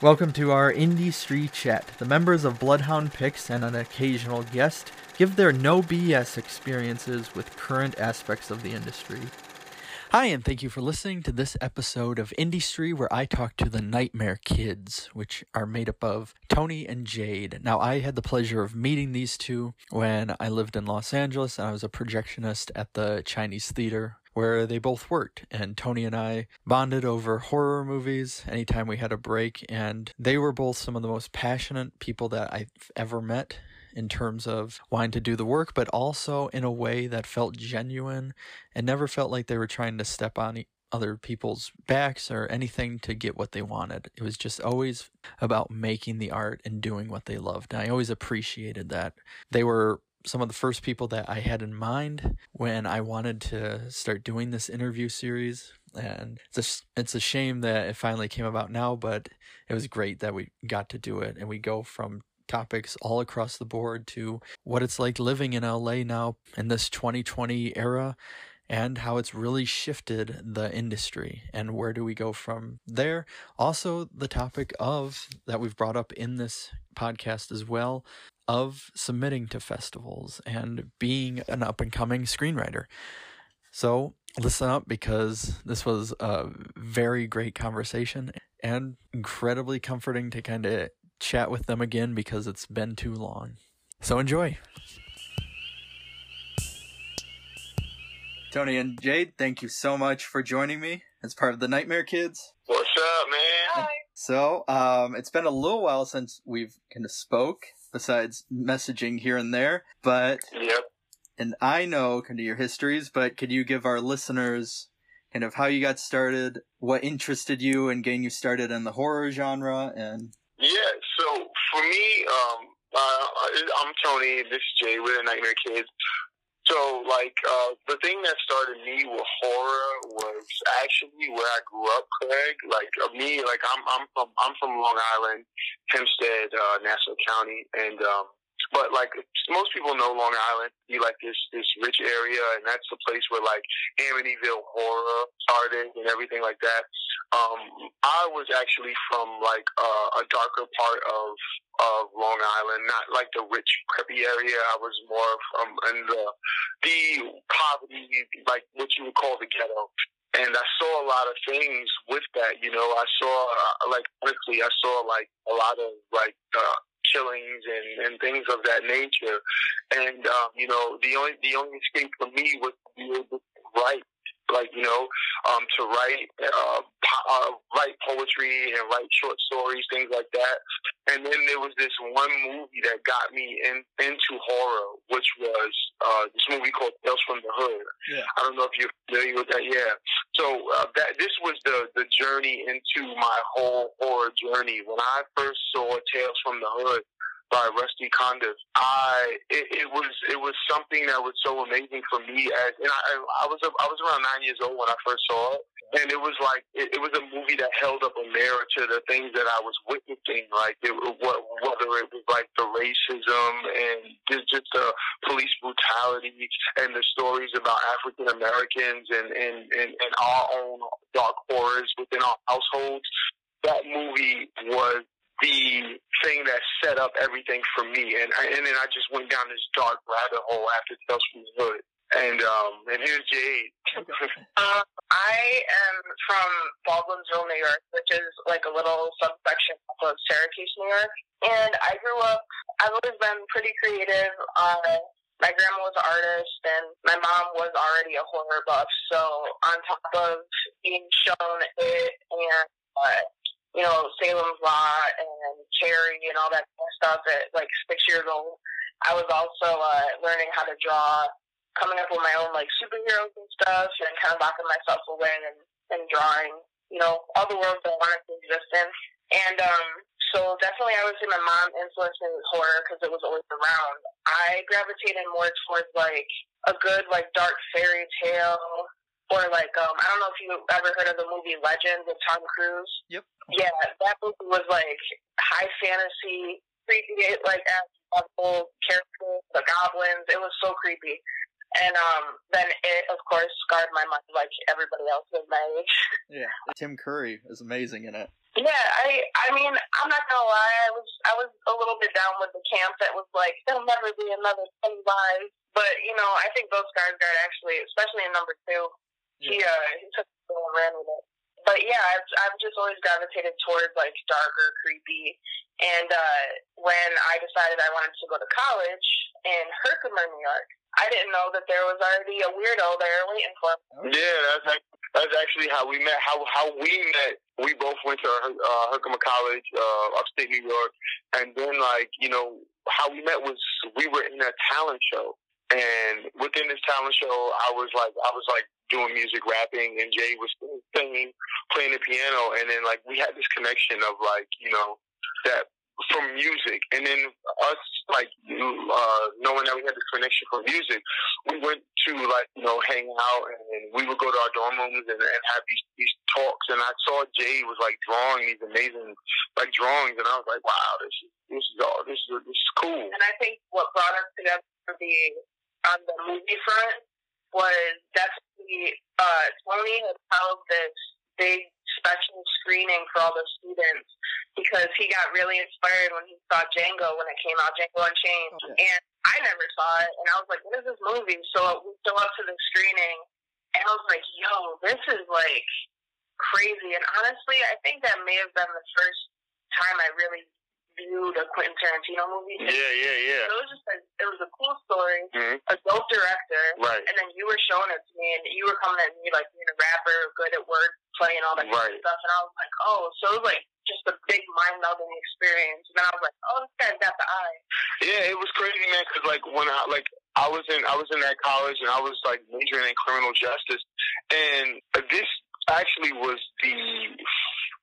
Welcome to our Indie Chat. The members of Bloodhound Picks and an occasional guest give their no BS experiences with current aspects of the industry. Hi, and thank you for listening to this episode of Industry, where I talk to the Nightmare Kids, which are made up of Tony and Jade. Now, I had the pleasure of meeting these two when I lived in Los Angeles and I was a projectionist at the Chinese Theater where they both worked. And Tony and I bonded over horror movies anytime we had a break. And they were both some of the most passionate people that I've ever met in terms of wanting to do the work, but also in a way that felt genuine and never felt like they were trying to step on other people's backs or anything to get what they wanted. It was just always about making the art and doing what they loved. And I always appreciated that. They were some of the first people that I had in mind when I wanted to start doing this interview series. And it's a, it's a shame that it finally came about now, but it was great that we got to do it. And we go from topics all across the board to what it's like living in LA now in this 2020 era and how it's really shifted the industry and where do we go from there also the topic of that we've brought up in this podcast as well of submitting to festivals and being an up and coming screenwriter. So listen up because this was a very great conversation and incredibly comforting to kind of chat with them again because it's been too long. So enjoy. Tony and Jade, thank you so much for joining me as part of the Nightmare Kids. What's up, man? Hi. So, um, it's been a little while since we've kind of spoke, besides messaging here and there. But yep. And I know kind of your histories, but could you give our listeners kind of how you got started, what interested you and getting you started in the horror genre, and yeah. So for me, um, uh, I'm Tony. This is Jay. We're the Nightmare Kids. So, like, uh, the thing that started me with horror was actually where I grew up, Craig. Like, uh, me, like, I'm, I'm I'm from Long Island, Hempstead, uh, Nassau County, and, um, but like most people know Long Island be like this this rich area, and that's the place where like Amityville horror started and everything like that. Um, I was actually from like uh, a darker part of of Long Island, not like the rich preppy area. I was more from in the the poverty, like what you would call the ghetto and I saw a lot of things with that. You know, I saw uh, like quickly, I saw like a lot of like uh, killings and, and things of that nature. And um, you know, the only the only escape for me was to be able to write like you know, um, to write uh, po- uh, write poetry and write short stories, things like that. And then there was this one movie that got me in, into horror, which was uh, this movie called Tales from the Hood. Yeah. I don't know if you're familiar with that. Yeah. So uh, that this was the the journey into my whole horror journey. When I first saw Tales from the Hood, by Rusty Cundiff. I it, it, was it was something that was so amazing for me as and I I was I was around nine years old when I first saw it, and it was like it, it was a movie that held up a mirror to the things that I was witnessing, like it, what whether it was like the racism and just, just the police brutality and the stories about African Americans and, and and and our own dark horrors within our households. That movie was the thing that set up everything for me. And and then I just went down this dark rabbit hole after Tales from the Hood. And um and here's Jade. uh, I am from Baldwinsville, New York, which is like a little subsection of Syracuse, New York. And I grew up. I've always been pretty creative. Uh, my grandma was an artist, and my mom was already a horror buff. So on top of being shown it and uh, you know, Salem's Lot and Carrie and all that kind of stuff at like six years old. I was also uh, learning how to draw, coming up with my own like superheroes and stuff, and kind of locking myself away and, and drawing, you know, all the worlds I wanted to exist in. And um, so definitely, I would say my mom influenced me with horror because it was always around. I gravitated more towards like a good like dark fairy tale or like um I don't know if you ever heard of the movie Legend with Tom Cruise. Yep. Yeah, that movie was like high fantasy, creepy, like as whole characters, the goblins. It was so creepy. And um, then it, of course, scarred my mind like everybody else of my age. Yeah, Tim Curry is amazing in it. Yeah, I I mean, I'm not gonna lie, I was I was a little bit down with the camp that was like, there'll never be another Pennywise. But, you know, I think Bill Skarsgård actually, especially in number two, yeah. he uh he took and ran with it. But yeah, I've I've just always gravitated towards like darker, creepy. And uh when I decided I wanted to go to college in Herkimer, New York, I didn't know that there was already a weirdo there waiting for me. Yeah, that's that's actually how we met. How how we met. We both went to uh, Herkimer College, uh, upstate New York, and then like you know how we met was we were in a talent show, and within this talent show, I was like I was like doing music, rapping, and Jay was singing, playing the piano, and then like we had this connection of like you know that from music, and then us like uh, knowing that we had this connection for music, we went to like you know hang out, and we would go to our dorm rooms and, and have these these talks. And I saw Jay was like drawing these amazing like drawings, and I was like, wow, this is this is all this is this is cool. And I think what brought us together the on the movie front was definitely uh, Tony had held this big special screening for all the students because he got really inspired when he saw Django when it came out, Django Unchained. Okay. And I never saw it, and I was like, "What is this movie?" So we go up to the screening, and I was like, "Yo, this is like crazy." And honestly, I think that may have been the first time I really viewed a Quentin Tarantino movie. Yeah, yeah, yeah. So it was just a, it was a cool story, mm-hmm. a dope director, right? And then you were showing it to me, and you were coming at me like being a rapper, good at work, playing all that right. stuff, and I was like, oh, so it was like just a big mind melding experience. And I was like, oh, this guy's got the eye. Yeah, it was crazy, man. Because like when I like I was in I was in that college, and I was like majoring in criminal justice, and this actually was the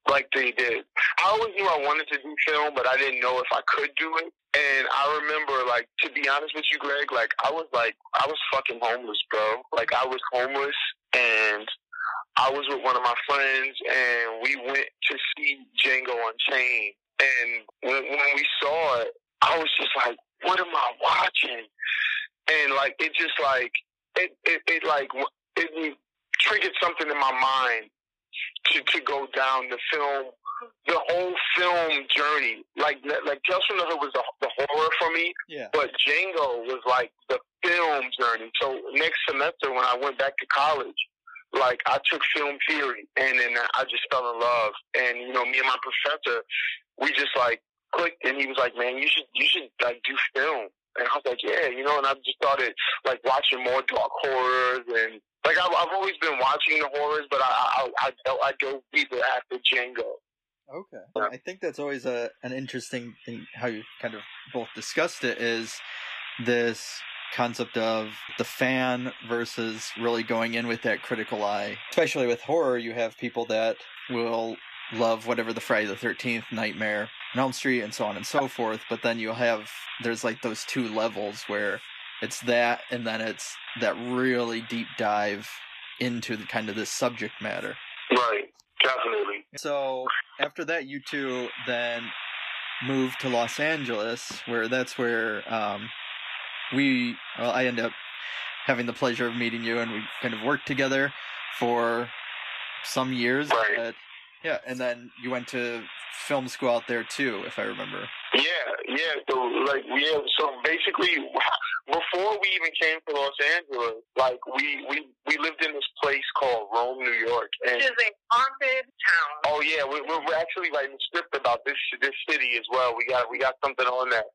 like they did. I always knew I wanted to do film, but I didn't know if I could do it. And I remember, like, to be honest with you, Greg, like, I was like, I was fucking homeless, bro. Like, I was homeless, and I was with one of my friends, and we went to see Django Unchained. And when, when we saw it, I was just like, what am I watching? And like, it just like, it, it, it like, it triggered something in my mind to, to go down the film, the whole film journey. Like like Tales from the Hood was the, the horror for me, yeah. but Django was like the film journey. So next semester when I went back to college, like I took film theory and then I just fell in love. And you know, me and my professor, we just like clicked, and he was like, "Man, you should you should like do film." And I was like, "Yeah," you know. And I just started like watching more dark horrors and like I've, I've always been watching the horrors, but I I I, I go deeper after Django. Okay, yeah. I think that's always a an interesting thing how you kind of both discussed it is this concept of the fan versus really going in with that critical eye. Especially with horror, you have people that will love whatever the Friday the Thirteenth Nightmare on Elm Street and so on and so forth. But then you'll have there's like those two levels where it's that, and then it's that really deep dive into the kind of this subject matter. Right, definitely. So after that, you two then moved to Los Angeles, where that's where um, we. Well, I end up having the pleasure of meeting you, and we kind of worked together for some years. Right. At, yeah, and then you went to film school out there too, if I remember. Yeah, yeah. So like we, so basically, before we even came to Los Angeles, like we we we lived in this place called Rome, New York, and which is a haunted town. Oh yeah, we, we're actually writing a script about this this city as well. We got we got something on that.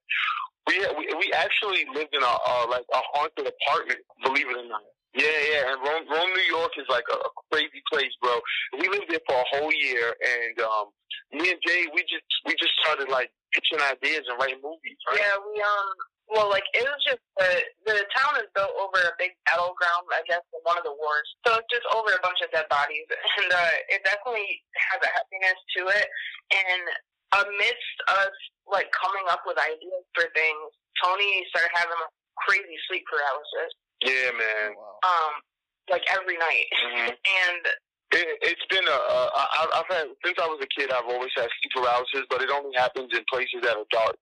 We we, we actually lived in a uh, like a haunted apartment, believe it or not. Yeah, yeah, and Rome, Rome, New York is like a, a crazy place, bro. We lived there for a whole year, and um, me and Jay, we just we just started like pitching ideas and writing movies. Right? Yeah, we um, well, like it was just the the town is built over a big battleground, I guess, in one of the wars. So it's just over a bunch of dead bodies, and uh, it definitely has a happiness to it. And amidst us like coming up with ideas for things, Tony started having like, crazy sleep paralysis. Yeah, man. Oh, wow. Um, like every night, mm-hmm. and it, it's been a. Uh, I, I've had since I was a kid. I've always had sleep paralysis, but it only happens in places that are dark.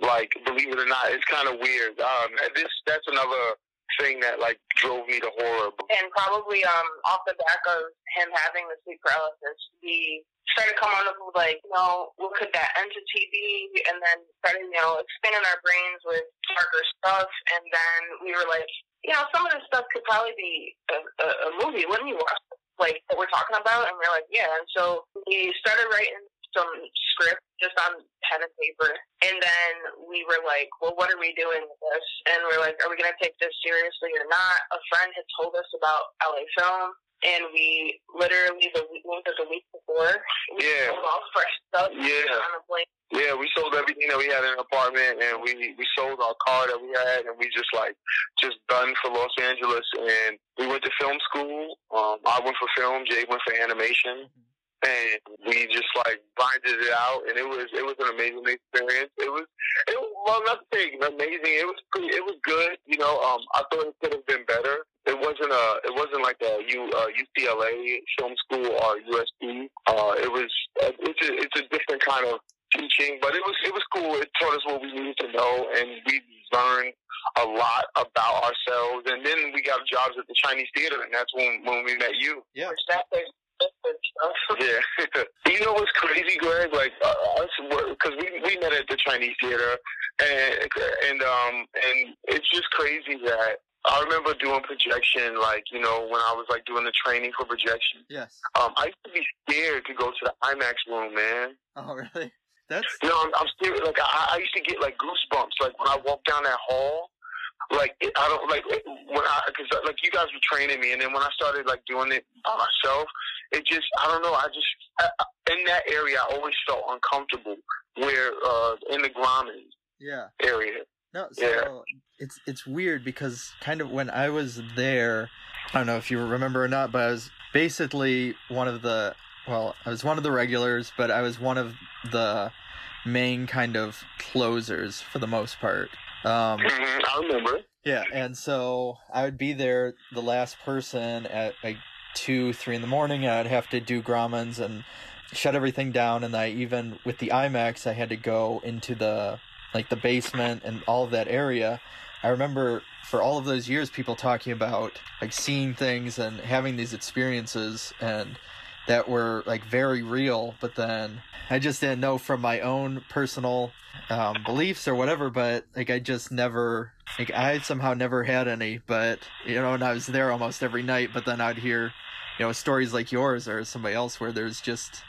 Like, believe it or not, it's kind of weird. Um, this that's another thing that like drove me to horror. And probably um off the back of him having the sleep paralysis, we started coming up with like, you know, what could that entity be? And then started, you know, expanding our brains with darker stuff. And then we were like, you know, some of this stuff could probably be a, a, a movie. Wouldn't you watch like what we're talking about? And we are like, yeah. And so we started writing some script just on pen and paper. And then we were like, well, what are we doing with this? And we're like, are we going to take this seriously or not? A friend had told us about LA Film. And we literally the week, the week before, we yeah. sold all fresh stuff yeah. on a plane. Yeah, we sold everything that we had in the apartment, and we we sold our car that we had, and we just like just done for Los Angeles, and we went to film school. Um, I went for film, Jay went for animation. And we just like grinded it out, and it was it was an amazing experience. It was it was well, not to say amazing. It was pretty. It was good. You know, um, I thought it could have been better. It wasn't a it wasn't like a U, uh, UCLA film school or USC. Uh, it was it's a, it's a different kind of teaching, but it was it was cool. It taught us what we needed to know, and we learned a lot about ourselves. And then we got jobs at the Chinese theater, and that's when when we met you. Yeah. Yeah. you know what's crazy, Greg? Like uh, us, because we we met at the Chinese theater, and and um and it's just crazy that I remember doing projection, like you know when I was like doing the training for projection. Yes. Um, I used to be scared to go to the IMAX room, man. Oh really? That's. You know, I'm, I'm scared. Like I, I used to get like goosebumps, like when I walk down that hall like I don't like when I because like you guys were training me, and then when I started like doing it by myself, it just I don't know. I just I, in that area I always felt uncomfortable. Where uh in the Grauman yeah area. No, so yeah. it's it's weird because kind of when I was there, I don't know if you remember or not, but I was basically one of the well, I was one of the regulars, but I was one of the main kind of closers for the most part. Um, mm-hmm, I remember. Yeah, and so I would be there, the last person at like two, three in the morning. I'd have to do Graumans and shut everything down. And I even with the IMAX, I had to go into the like the basement and all of that area. I remember for all of those years, people talking about like seeing things and having these experiences and that were like very real. But then I just didn't know from my own personal um, beliefs or whatever, but like I just never, like I somehow never had any. But you know, and I was there almost every night. But then I'd hear, you know, stories like yours or somebody else where there's just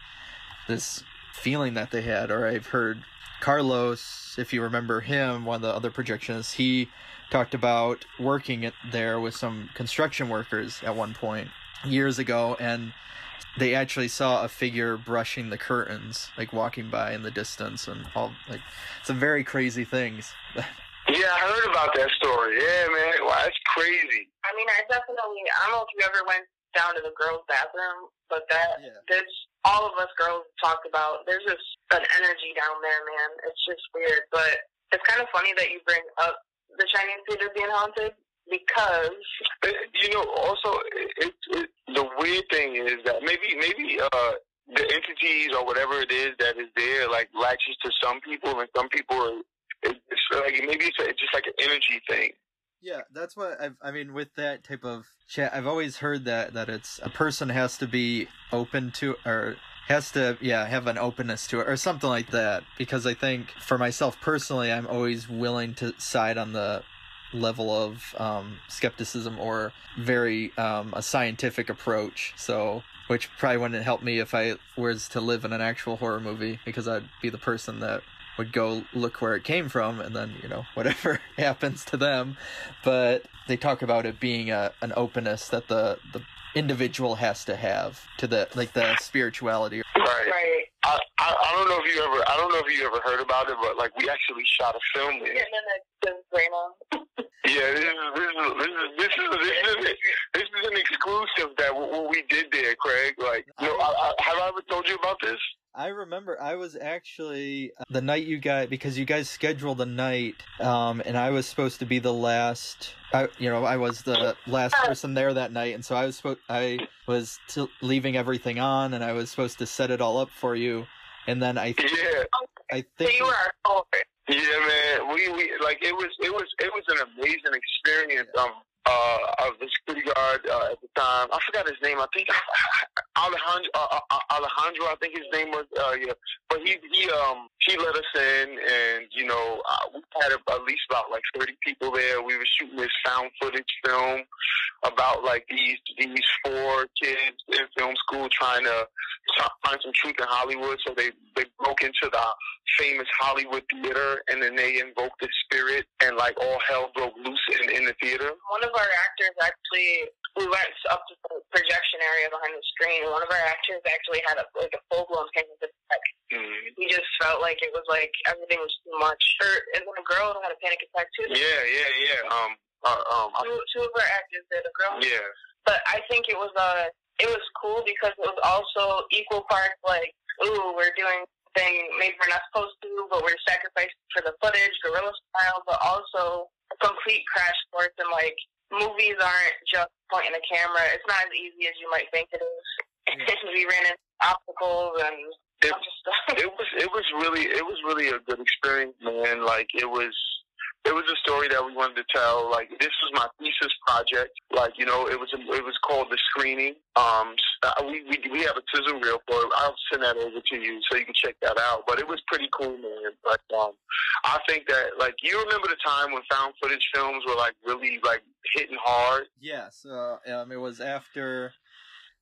this feeling that they had, or I've heard Carlos, if you remember him, one of the other projectionists, he talked about working there with some construction workers at one point years ago, and they actually saw a figure brushing the curtains, like walking by in the distance, and all like some very crazy things. yeah, I heard about that story. Yeah, man, wow, that's crazy. I mean, I definitely. I don't know if you ever went down to the girls' bathroom, but that yeah. there's all of us girls talked about. There's just an energy down there, man. It's just weird, but it's kind of funny that you bring up the Chinese theater being haunted because you know also it, it, the weird thing is that maybe maybe uh the entities or whatever it is that is there like latches to some people and some people are it's like maybe it's, a, it's just like an energy thing. Yeah that's what I've, i mean with that type of chat i've always heard that that it's a person has to be open to or has to yeah have an openness to it or something like that. Because i think for myself personally i'm always willing to side on the level of um, skepticism or very um, a scientific approach. So, which probably wouldn't help me if I was to live in an actual horror movie because I'd be the person that would go look where it came from and then you know whatever happens to them but they talk about it being a, an openness that the the individual has to have to the like the spirituality right right I, I, I don't know if you ever I don't know if you ever heard about it, but like we actually shot a film there. Yeah, this is this is this is this is this is, this is an exclusive that what we did there, Craig. Like, know, I, I, have I ever told you about this? I remember I was actually uh, the night you guys because you guys scheduled a night, um, and I was supposed to be the last. I, you know, I was the last person there that night, and so I was supposed I was t- leaving everything on, and I was supposed to set it all up for you, and then I th- yeah I think so you were yeah, man. We, we like it was it was it was an amazing experience. Um, uh, of the security guard uh, at the time. I forgot his name. I think Alejandro. Uh, uh, uh, Alejandro, I think his name was. Uh, yeah. But he he um he let us in, and you know uh, we had a, at least about like thirty people there. We were shooting this found footage film, about like these these four kids in film school trying to find some truth in Hollywood. So they they broke into the famous Hollywood theater, and then they invoked the spirit, and like all hell broke loose in, in the theater. One of our actors actually, we went up to the projection area behind the screen. and One of our actors actually had a like a full blown panic attack. Mm-hmm. He just felt like it was like everything was too much. Or and then a girl had a panic attack too. Yeah, yeah, yeah. Um, uh, um, two, two of our actors did. A girl. Yeah. But I think it was uh, it was cool because it was also equal parts like, ooh, we're doing thing maybe we're not supposed to, but we're sacrificing for the footage, guerrilla style, but also a complete crash course in like movies aren't just pointing a camera. It's not as easy as you might think it is. we ran into obstacles and it, it was it was really it was really a good experience, man. Like it was it was a story that we wanted to tell. Like this was my thesis project. Like you know, it was it was called the screening. Um, we we we have a sizzle reel for it. I'll send that over to you so you can check that out. But it was pretty cool, man. But um, I think that like you remember the time when found footage films were like really like hitting hard. Yes, uh, um, it was after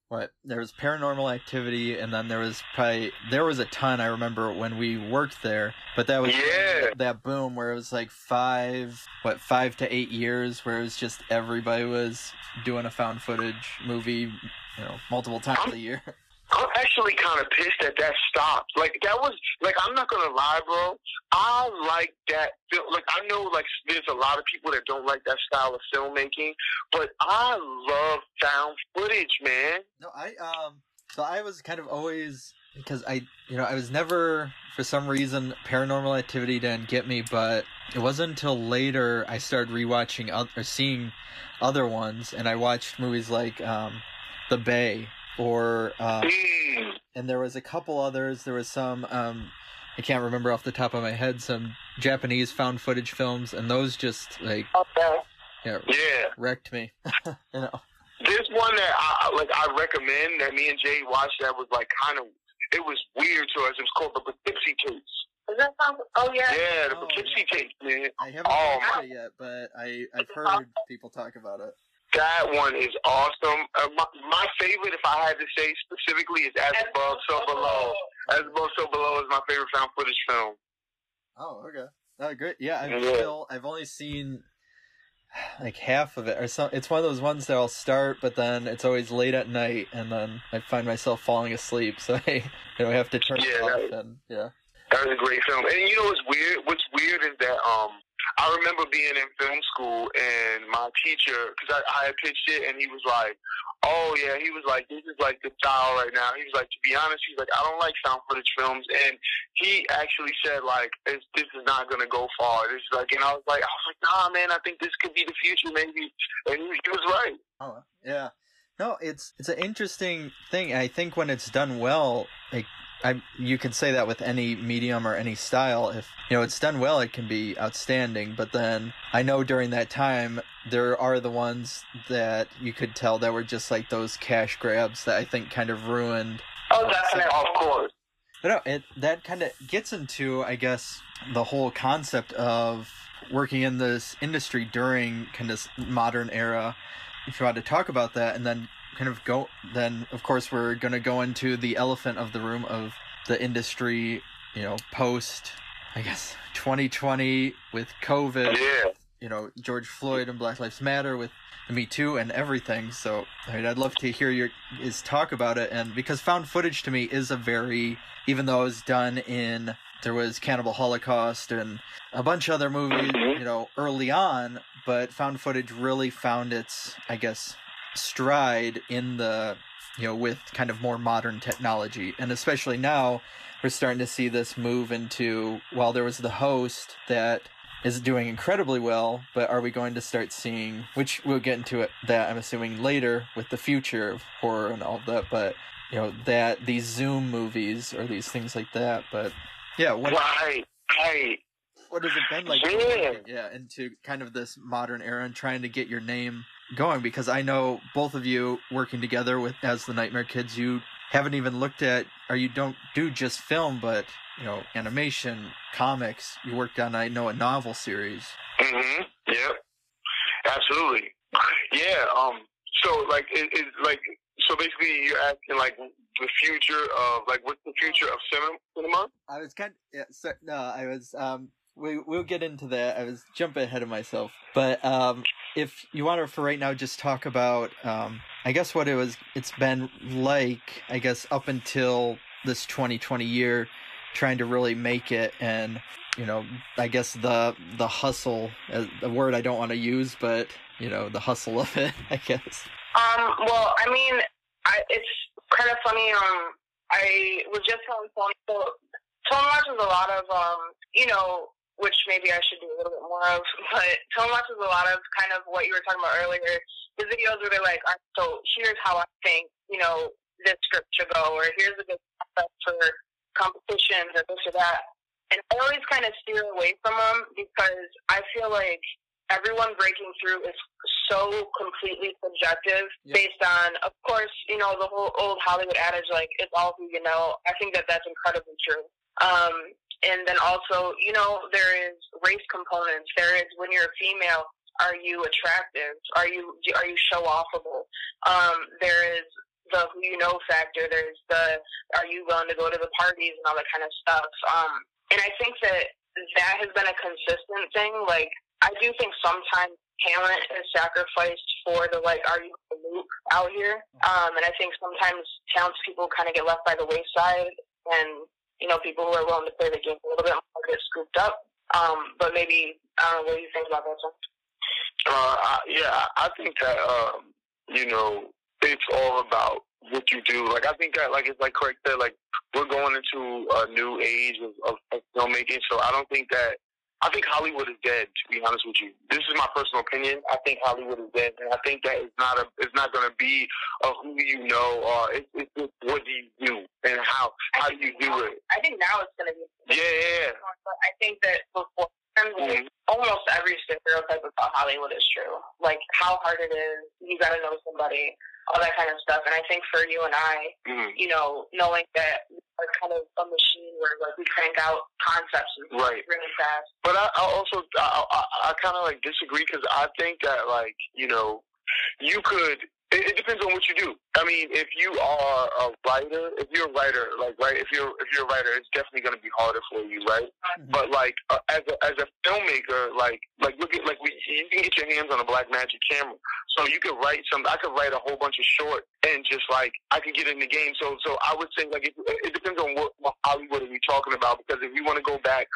what there was paranormal activity and then there was probably there was a ton i remember when we worked there but that was yeah. that boom where it was like five what five to eight years where it was just everybody was doing a found footage movie you know multiple times a year I'm actually kind of pissed that that stopped. Like that was like I'm not gonna lie, bro. I like that. Film like I know like there's a lot of people that don't like that style of filmmaking, but I love found footage, man. No, I um. So I was kind of always because I you know I was never for some reason paranormal activity didn't get me, but it wasn't until later I started rewatching or seeing other ones, and I watched movies like um, The Bay or uh, mm. and there was a couple others. There was some um, I can't remember off the top of my head. Some Japanese found footage films, and those just like okay. yeah, yeah, wrecked me. you know, there's one that I like. I recommend that me and Jay watched. That was like kind of it was weird to us. It was called the Poughkeepsie tapes. Is that sound? Oh yeah. Yeah, the oh, Poughkeepsie yeah. tapes, man. I haven't oh, watched it yet, but I I've heard people talk about it. That one is awesome. Uh, my, my, favorite, if I had to say specifically, is As Above, So Below. As Above, So Below is my favorite found footage film. Oh, okay. Oh, great. Yeah, I've yeah. still, I've only seen like half of it or it's one of those ones that I'll start but then it's always late at night and then I find myself falling asleep so I you know have to turn yeah, it off and yeah. That was a great film. And you know what's weird? What's weird is that um I remember being in film school and my teacher, because I, I had pitched it, and he was like, "Oh yeah," he was like, "This is like the style right now." He was like, "To be honest, he's like, I don't like found footage films," and he actually said like, "This is not gonna go far." This is like, and I was like, I was like, "Nah, man, I think this could be the future, maybe," and he, he was right. Oh yeah. No, it's it's an interesting thing. I think when it's done well, like I you could say that with any medium or any style. If you know it's done well, it can be outstanding. But then I know during that time there are the ones that you could tell that were just like those cash grabs that I think kind of ruined. Oh, definitely, of course. But no, it that kind of gets into I guess the whole concept of working in this industry during kind of modern era. If you want to talk about that, and then kind of go then of course we're going to go into the elephant of the room of the industry you know post i guess 2020 with covid yeah. you know george floyd and black lives matter with me too and everything so I mean, i'd love to hear your is talk about it and because found footage to me is a very even though it was done in there was cannibal holocaust and a bunch of other movies mm-hmm. you know early on but found footage really found its i guess stride in the you know with kind of more modern technology and especially now we're starting to see this move into while there was the host that is doing incredibly well but are we going to start seeing which we'll get into it that i'm assuming later with the future of horror and all that but you know that these zoom movies or these things like that but yeah what, right right what has it been like yeah. yeah into kind of this modern era and trying to get your name going because I know both of you working together with as the Nightmare Kids. You haven't even looked at, or you don't do just film, but you know, animation, comics. You worked on, I know, a novel series. Mm-hmm. Yep. Absolutely. Yeah. Um. So like, it, it like so basically you're asking like the future of like what's the future of cinema? cinema? I was kind. Of, yeah. So, no, I was. Um. We we'll get into that. I was jumping ahead of myself, but um, if you want to for right now, just talk about um, I guess what it was. It's been like I guess up until this 2020 year, trying to really make it, and you know, I guess the the hustle, uh, the word I don't want to use, but you know, the hustle of it, I guess. Um. Well, I mean, I, it's kind of funny. Um, I was just telling Tony. So, Tone Watch is a lot of um, you know, which maybe I should do a little bit more of. But Tone Watch is a lot of kind of what you were talking about earlier. The videos where they're like, right, so here's how I think, you know, this script should go, or here's a good process for competitions, or this or that. And I always kind of steer away from them because I feel like everyone breaking through is so completely subjective based on, of course, you know, the whole old Hollywood adage, like, it's all who you know. I think that that's incredibly true. Um, and then also, you know, there is race components. There is when you're a female, are you attractive? Are you are you show offable? Um, there is the who you know factor. There's the are you willing to go to the parties and all that kind of stuff. Um, and I think that that has been a consistent thing. Like I do think sometimes talent is sacrificed for the like are you the loop out here. Um, and I think sometimes talented people kind of get left by the wayside, and you know people who are willing to play the game a little bit more get scooped up. Um, but maybe I don't know what do you think about that. Son? Uh, I, yeah, I think that um, you know it's all about what you do. Like I think that, like it's like Craig said, like we're going into a new age of, of filmmaking. So I don't think that. I think Hollywood is dead. To be honest with you, this is my personal opinion. I think Hollywood is dead, and I think that it's not a. It's not going to be a who you know, or it's, it's just what do you do and how how do you do it. I think now it's going to be. Yeah, yeah, I think that before, like, Mhm. almost every stereotype about Hollywood is true. Like how hard it is, you got to know somebody, all that kind of stuff. And I think for you and I. Mhm. you know, knowing that we're kind of a machine where like we crank out concepts and Right. really fast. But I, I also I, I, I kind of like disagree because I think that like you know you could. It, it depends on what you do. I mean, if you are a writer, if you're a writer, like right, if you're if you're a writer, it's definitely going to be harder for you, right? But like uh, as a as a filmmaker, like like look at like we, you can get your hands on a Blackmagic camera, so you could write some. I could write a whole bunch of short and just like I could get in the game. So so I would say like it, it depends on what, what Hollywood are we talking about because if you want to go back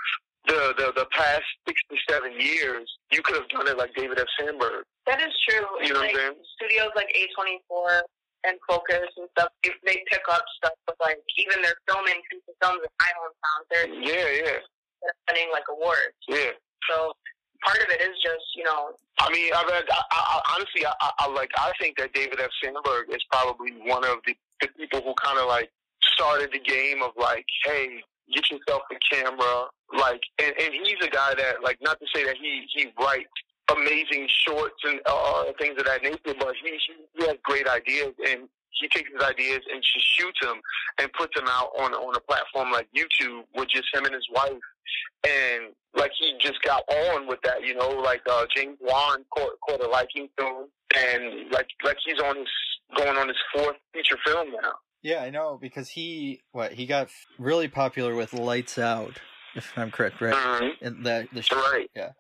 the, the the past six to seven years, you could have done it like David F. Sandberg. That is true. You know what I'm saying? Studios like A24 and Focus and stuff, they, they pick up stuff with like even their filming feature films in my hometown. They're Yeah, yeah, they're winning like awards. yeah. So part of it is just you know I mean, I, mean, I, I, I honestly, I, I, I like. I think that David F. Sandberg is probably one of the, the people who kind of like started the game of like, hey, get yourself a camera, like, and, and he's a guy that, like, not to say that he he writes amazing shorts and uh, things of that nature, but he he has great ideas and. He takes his ideas and just shoots them and puts them out on on a platform like YouTube with just him and his wife and like he just got on with that, you know, like uh James Wan caught, caught a liking to him, and like like he's on his going on his fourth feature film now. Yeah, I know because he what he got really popular with Lights Out, if I'm correct, right? Mhm. And the the show. Right. Yeah.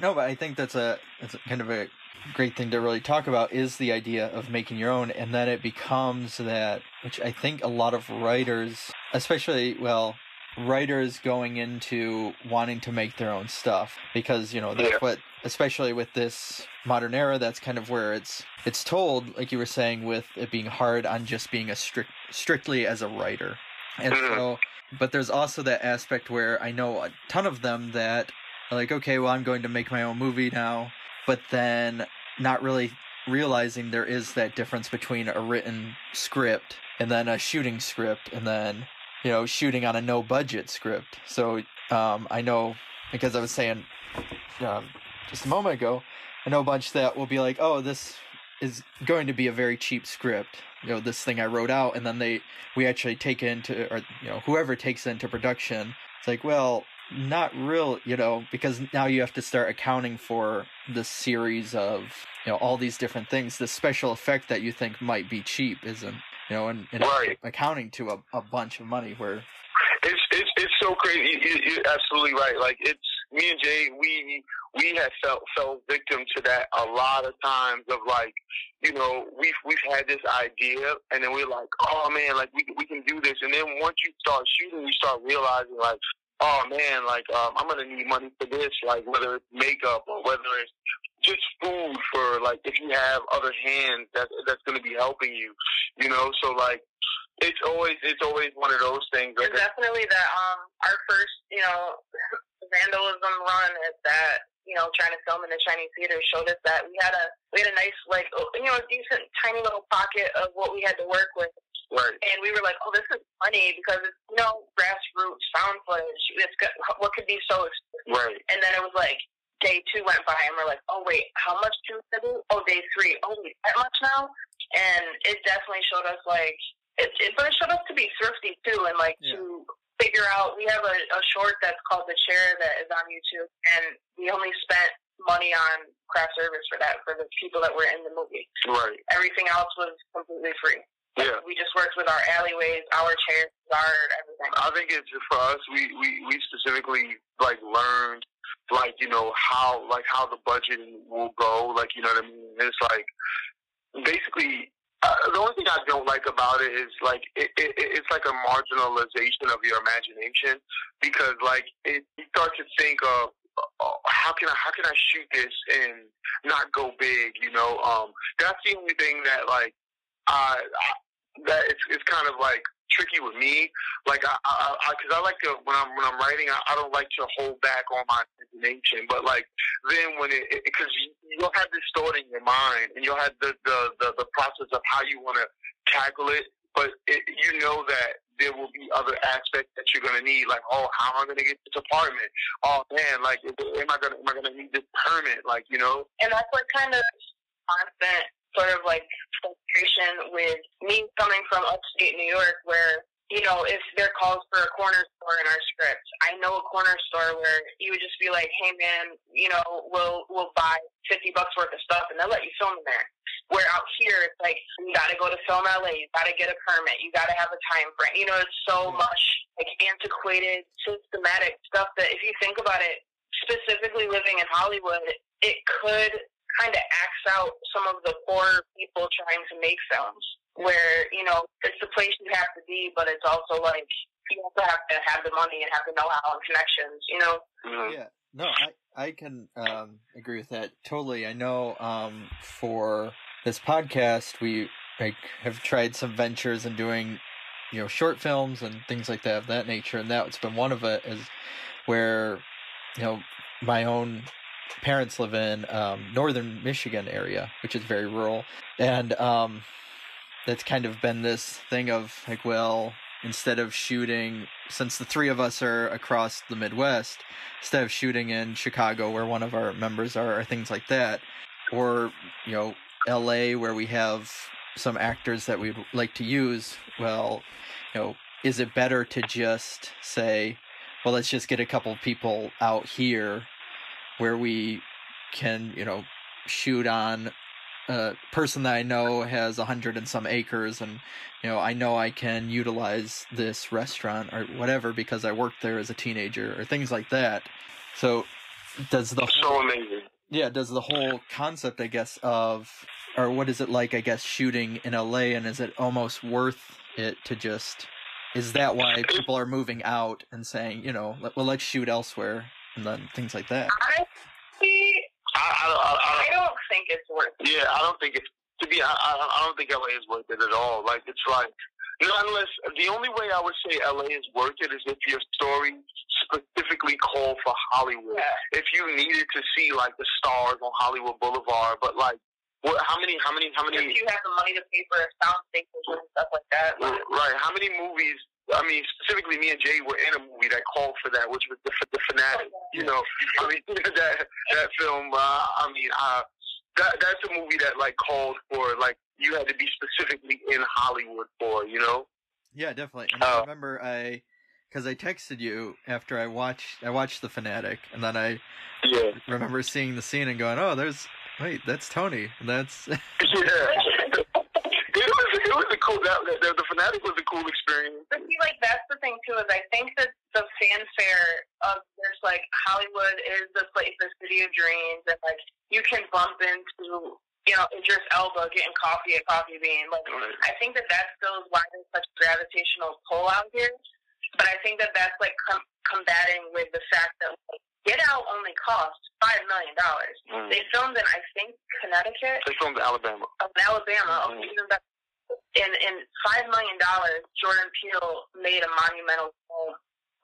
No, but I think that's a that's a kind of a great thing to really talk about is the idea of making your own, and then it becomes that, which I think a lot of writers, especially well, writers going into wanting to make their own stuff because you know that's Yeah. what especially with this modern era that's kind of where it's it's told like you were saying with it being hard on just being a strict strictly as a writer and Mhm. so but there's also that aspect where i know a ton of them that are like okay well i'm going to make my own movie now but then not really realizing there is that difference between a written script and then a shooting script and then you know shooting on a no budget script so um, i know because i was saying um, just a moment ago i know a bunch that will be like oh this is going to be a very cheap script. You know, this thing I wrote out, and then they we actually take into, or you know, whoever takes into production. It's like, well, not real, you know, because now you have to start accounting for the series of you know all these different things. The special effect that you think might be cheap isn't, you know, and, and Right. accounting to a, a bunch of money where It's it's it's so crazy. You, you're absolutely right. Like it's me and Jay. We we have felt fell victim to that a lot of times. Of like, you know, we've we've had this idea, and then we're like, oh man, like we we can do this. And then once you start shooting, you start realizing like, oh man, like um, I'm gonna need money for this. Like whether it's makeup or whether it's just food for like if you have other hands that that's gonna be helping you. You know, so like. It's always it's always one of those things. Like definitely that um our first, you know, vandalism run at that, you know, trying to film in the Chinese theater showed us that we had a we had a nice like you know, a decent tiny little pocket of what we had to work with. right. And we were like, Oh, this is funny because it's you know, grassroots found footage. It's got, what could be so expensive? Right. And then it was like day two went by and we're like, Oh wait, how much do we do? Oh day three, oh Oh wait, that much now? And it definitely showed us like it, it but it showed us to be thrifty too and like Yeah. to figure out we have a, a short that's called the chair that is on youtube and we only spent money on craft service for that for the people that were in the movie Right. everything else was completely free Yeah. we just worked with our alleyways our chairs guard everything I think it's for us. We we we specifically like learned like you know how like how the budget will go. Like you know what I mean. It's like basically. Uh, the only thing I don't like about it is like it, it, it's like a marginalization of your imagination because like it, you start to think of uh, how can I how can I shoot this and not go big you know um that's the only thing that like I that it's it's kind of like tricky with me like I, I, I cause I like to when I'm when I'm writing, I, I don't like to hold back on my imagination. But like then when it, because you, you'll have this thought in your mind, and you'll have the the the, the process of how you want to tackle it. But it, you know that there will be other aspects that you're gonna need, like oh, how am I gonna get this apartment? Oh man, like am I gonna am I gonna need this permit? Like you know, and that's what kind of constant sort of like frustration with me coming from upstate New York, where you know if there calls for a corner store in our script, I know a corner store where you would just be like, hey man, you know, we'll we'll buy fifty bucks worth of stuff and they'll let you film in there. Where out here it's like you got to go to Film LA, you got to get a permit, you got to have a time frame. You know, it's so mm-hmm. much like antiquated, systematic stuff that if you think about it, specifically living in Hollywood, it could kind of acts out some of the poor people trying to make films where, you know, it's the place you have to be, but it's also like you also have to have the money and have the know-how and connections, you know? Mhm. Yeah, no, I I can um, agree with that totally. I know um, for this podcast, we like have tried some ventures in doing, you know, short films and things like that of that nature, and that's been one of it. Is where, you know, my own parents live in um, northern Michigan area, which is very rural, and um, that's kind of been this thing of like, well, instead of shooting, since the three of us are across the Midwest, instead of shooting in Chicago, where one of our members are, or things like that, or you know, L.A., where we have some actors that we'd like to use, well, you know, is it better to just say, well, let's just get a couple people out here where we can, you know, shoot on a person that I know has a hundred and some acres, and you know, I know I can utilize this restaurant or whatever because I worked there as a teenager or things like that. So, does the so amazing. yeah, does the whole concept, I guess, of or what is it like, I guess, shooting in LA, and is it almost worth it to just? Is that why people are moving out and saying, you know, well, let's shoot elsewhere, and then things like that? I I, I, I, I, I don't think it's worth it. Yeah, I don't think it's to be. I, I, I don't think LA is worth it at all. Like it's like not unless the only way I would say LA is worth it is if your story specifically called for Hollywood. Yeah. If you needed to see like the stars on Hollywood Boulevard, but like what? How many? How many? How many? If you have the money to pay for a sound station and stuff like that. but- Right. How many movies? I mean, specifically, me and Jay were in a movie that called for that, which was the, the Fanatic. You know, I mean, that that film. Uh, I mean, uh, that that's a movie that like called for like you had to be specifically in Hollywood for, you know. Yeah, definitely. And I remember I because I texted you after I watched I watched The Fanatic, and then I Yeah. remember seeing the scene and going, "Oh, there's wait, that's Tony. That's Yeah. Was a cool that, that the fanatic was a cool experience. But see, like that's the thing too is I think that the fanfare of there's like Hollywood is the place, the city of dreams, and like you can bump into you know Idris Elba getting coffee at Coffee Bean. Like I think that that still why there's such gravitational pull out here. But I think that that's like com- combating with the fact that like, Get Out only cost five million dollars. Mm. They filmed in I think Connecticut, They filmed in Alabama. of Alabama. Mhm. Okay, even better. And and five million dollars, Jordan Peele made a monumental film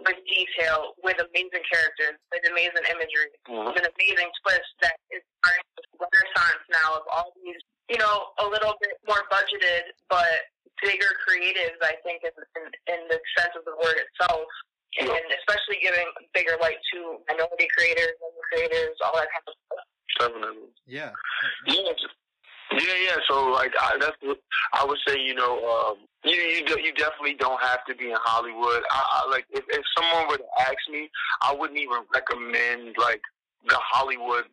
with detail, with amazing characters, with amazing imagery, Mhm. with an amazing twist that is starting this renaissance now of all these, you know, a little bit more budgeted but bigger creatives. I think in in, in the sense of the word itself. And especially giving bigger light to minority creators and creators, all that kind of stuff. Definitely. yeah. Yeah, yeah, yeah. So like, I, that's I would say. You know, um, you you do- you definitely don't have to be in Hollywood. I, I like if, if someone were to ask me, I wouldn't even recommend like the Hollywood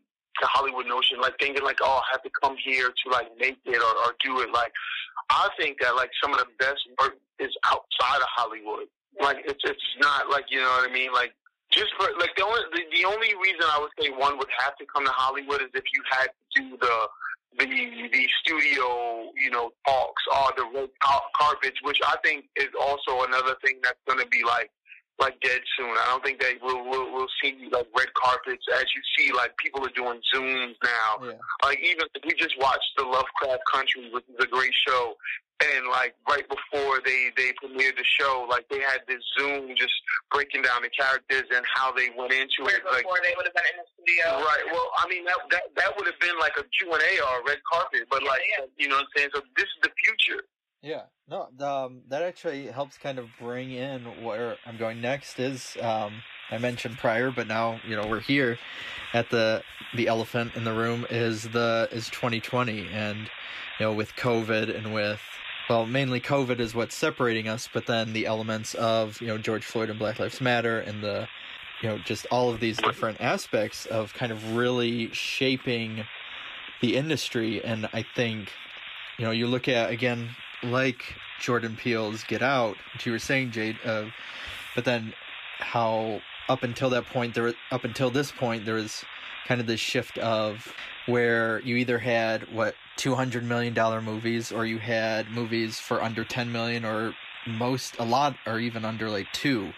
the Hollywood notion, like thinking like, oh, I have to come here to like make it or, or do it. Like, I think that like some of the best work is outside of Hollywood. Like, it's it's not like you know what I mean. Like, just for like the only the, the only reason I would say one would have to come to Hollywood is if you had to do the the the studio, you know, talks or the red car- carpets, which I think is also another thing that's going to be like like dead soon. I don't think that we'll, we'll we'll see like red carpets as you see like people are doing zooms now. Yeah. Like even we just watched the Lovecraft Country, which is a great show. And like right before they they premiered the show, like they had this Zoom just breaking down the characters and how they went into Where it. Like before they would have been in the studio. Right. Well, I mean that that that would have been like a Q and A or a red carpet, but Yeah, like yeah. you know what I'm saying. So this is the future. Yeah, no, um, that actually helps kind of bring in where I'm going next. Is um, I mentioned prior, but now you know we're here at the the elephant in the room is the is 2020, and you know with COVID and with well mainly COVID is what's separating us, but then the elements of you know George Floyd and Black Lives Matter and the you know just all of these different aspects of kind of really shaping the industry, and I think you know you look at again like Jordan Peele's Get Out, which you were saying, Jade, uh, but then how up until that point, there up until this point, there was kind of this shift of where you either had what two hundred million dollar movies, or you had movies for under ten million, or most a lot, or even under like two,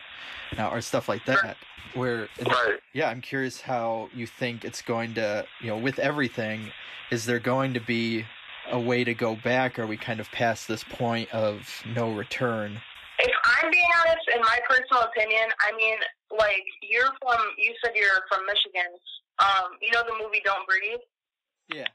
now or stuff like that. Where Right. yeah, I'm curious how you think it's going to, you know, with everything, is there going to be a way to go back? Or are we kind of past this point of no return? If I'm being honest, in my personal opinion, I mean, like you're from, you said you're from Michigan. Um, you know the movie Don't Breathe? Yeah.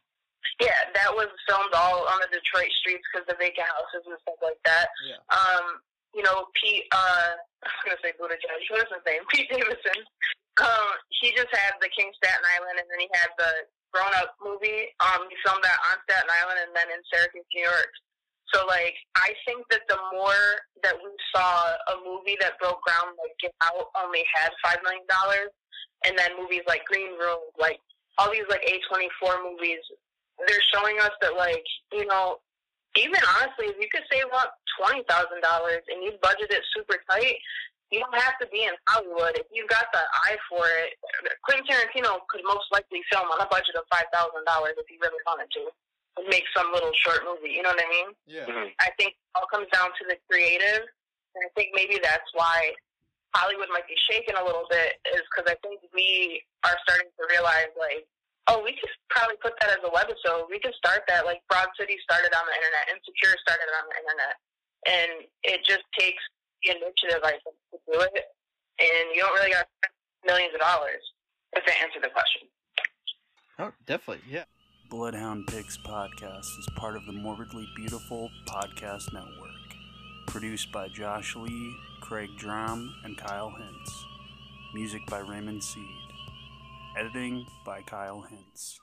Yeah, that was filmed all on the Detroit streets because the vacant houses and stuff like that. Yeah. Um, you know, Pete, uh, I was gonna say Buttigieg. What is his name? Pete Davidson. Um, he just had the King Staten Island, and then he had the Grown Up movie. Um, he filmed that on Staten Island and then in Syracuse, New York. So, like, I think that the more that we saw a movie that broke ground, like Get Out, only had five million dollars, and then movies like Green Room, like all these like A twenty four movies, they're showing us that like you know even honestly, if you could save up twenty thousand dollars and you budget it super tight, you don't have to be in Hollywood. If you've got the eye for it, Quentin Tarantino could most likely film on a budget of five thousand dollars if he really wanted to. and Make some little short movie, you know what I mean? Yeah. Mhm. I think it all comes down to the creative, and I think maybe that's why Hollywood might be shaking a little bit, is because I think we are starting to realize, like, oh, we could probably put that as a webisode. We could start that, like Broad City started on the internet, Insecure started on the internet, and it just takes the initiative, I think, to do it, and you don't really got millions of dollars if they answer the question. Oh, definitely. Yeah. Bloodhound Pigs podcast is part of the Morbidly Beautiful Podcast Network. Produced by Josh Lee, Craig Drum, and Kyle Hintz. Music by Raymond Seed. Editing by Kyle Hintz.